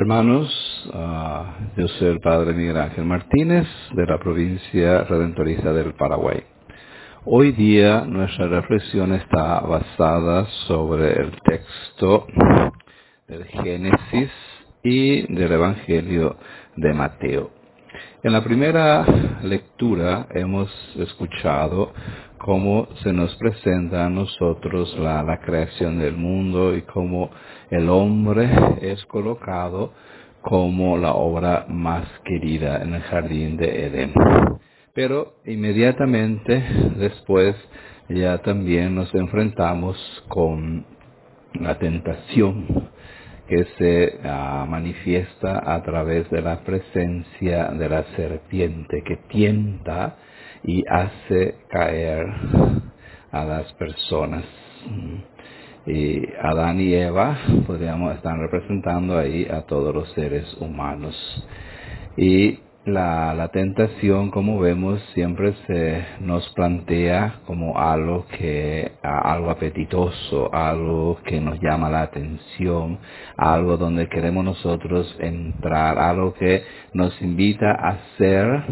Hermanos, ah, yo soy el Padre Miguel Ángel Martínez de la provincia redentorista del Paraguay. Hoy día nuestra reflexión está basada sobre el texto del Génesis y del Evangelio de Mateo. En la primera lectura hemos escuchado cómo se nos presenta a nosotros la, creación del mundo y cómo el hombre es colocado como la obra más querida en el jardín de Edén. Pero inmediatamente después ya también nos enfrentamos con la tentación que se uh, manifiesta a través de la presencia de la serpiente que tienta y hace caer a las personas. Y Adán y Eva, podríamos estar representando ahí a todos los seres humanos. Y la, la, tentación, como vemos, siempre se nos plantea como algo que, algo apetitoso, algo que nos llama la atención, algo donde queremos nosotros entrar, algo que nos invita a hacer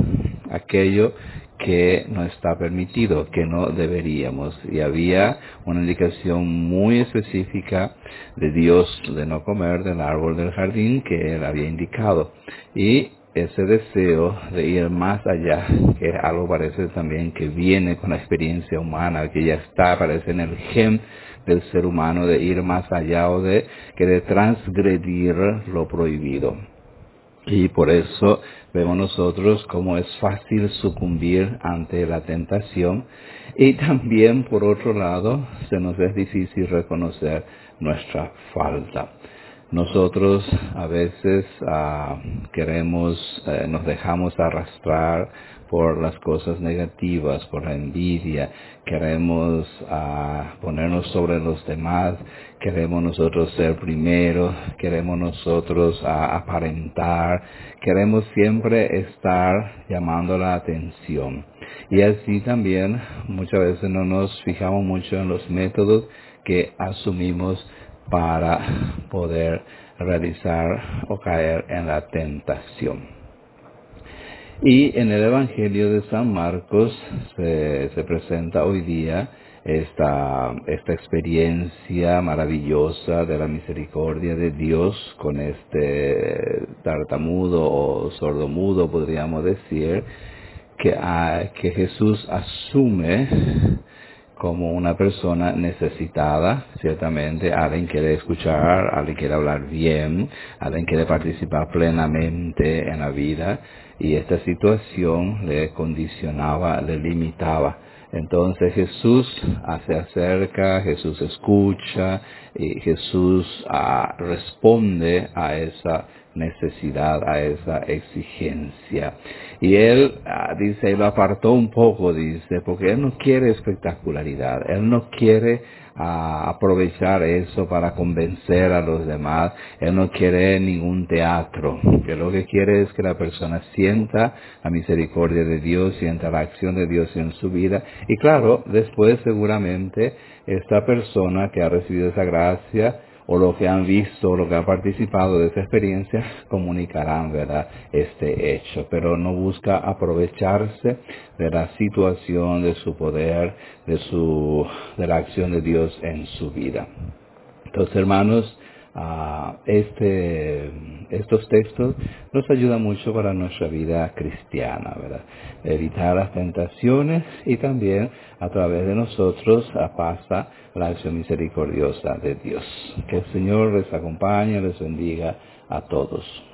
aquello que no está permitido, que no deberíamos. Y había una indicación muy específica de Dios de no comer del árbol del jardín que él había indicado. Y ese deseo de ir más allá, que algo parece también que viene con la experiencia humana, que ya está, parece en el gen del ser humano de ir más allá o de que de transgredir lo prohibido. Y por eso vemos nosotros cómo es fácil sucumbir ante la tentación y también por otro lado se nos es difícil reconocer nuestra falta. Nosotros a veces uh, queremos, eh, nos dejamos arrastrar por las cosas negativas, por la envidia, queremos uh, ponernos sobre los demás, queremos nosotros ser primero, queremos nosotros uh, aparentar, queremos siempre estar llamando la atención. Y así también muchas veces no nos fijamos mucho en los métodos que asumimos para poder realizar o caer en la tentación. Y en el Evangelio de San Marcos se, se presenta hoy día esta, esta experiencia maravillosa de la misericordia de Dios con este tartamudo o sordomudo, podríamos decir, que, que Jesús asume como una persona necesitada, ciertamente, alguien quiere escuchar, alguien quiere hablar bien, alguien quiere participar plenamente en la vida y esta situación le condicionaba, le limitaba. Entonces Jesús se acerca, Jesús escucha y Jesús uh, responde a esa necesidad, a esa exigencia. Y él uh, dice, lo apartó un poco, dice, porque él no quiere espectacularidad, él no quiere uh, aprovechar eso para convencer a los demás, él no quiere ningún teatro, que lo que quiere es que la persona sienta la misericordia de Dios, sienta la acción de Dios en su vida. Y claro, después seguramente esta persona que ha recibido esa gracia, o lo que han visto, o lo que han participado de esa experiencia, comunicarán, ¿verdad?, este hecho. Pero no busca aprovecharse de la situación, de su poder, de su, de la acción de Dios en su vida. Entonces, hermanos, uh, este, estos textos nos ayudan mucho para nuestra vida cristiana, ¿verdad? Evitar las tentaciones y también a través de nosotros pasa la acción misericordiosa de Dios. Que el Señor les acompañe, les bendiga a todos.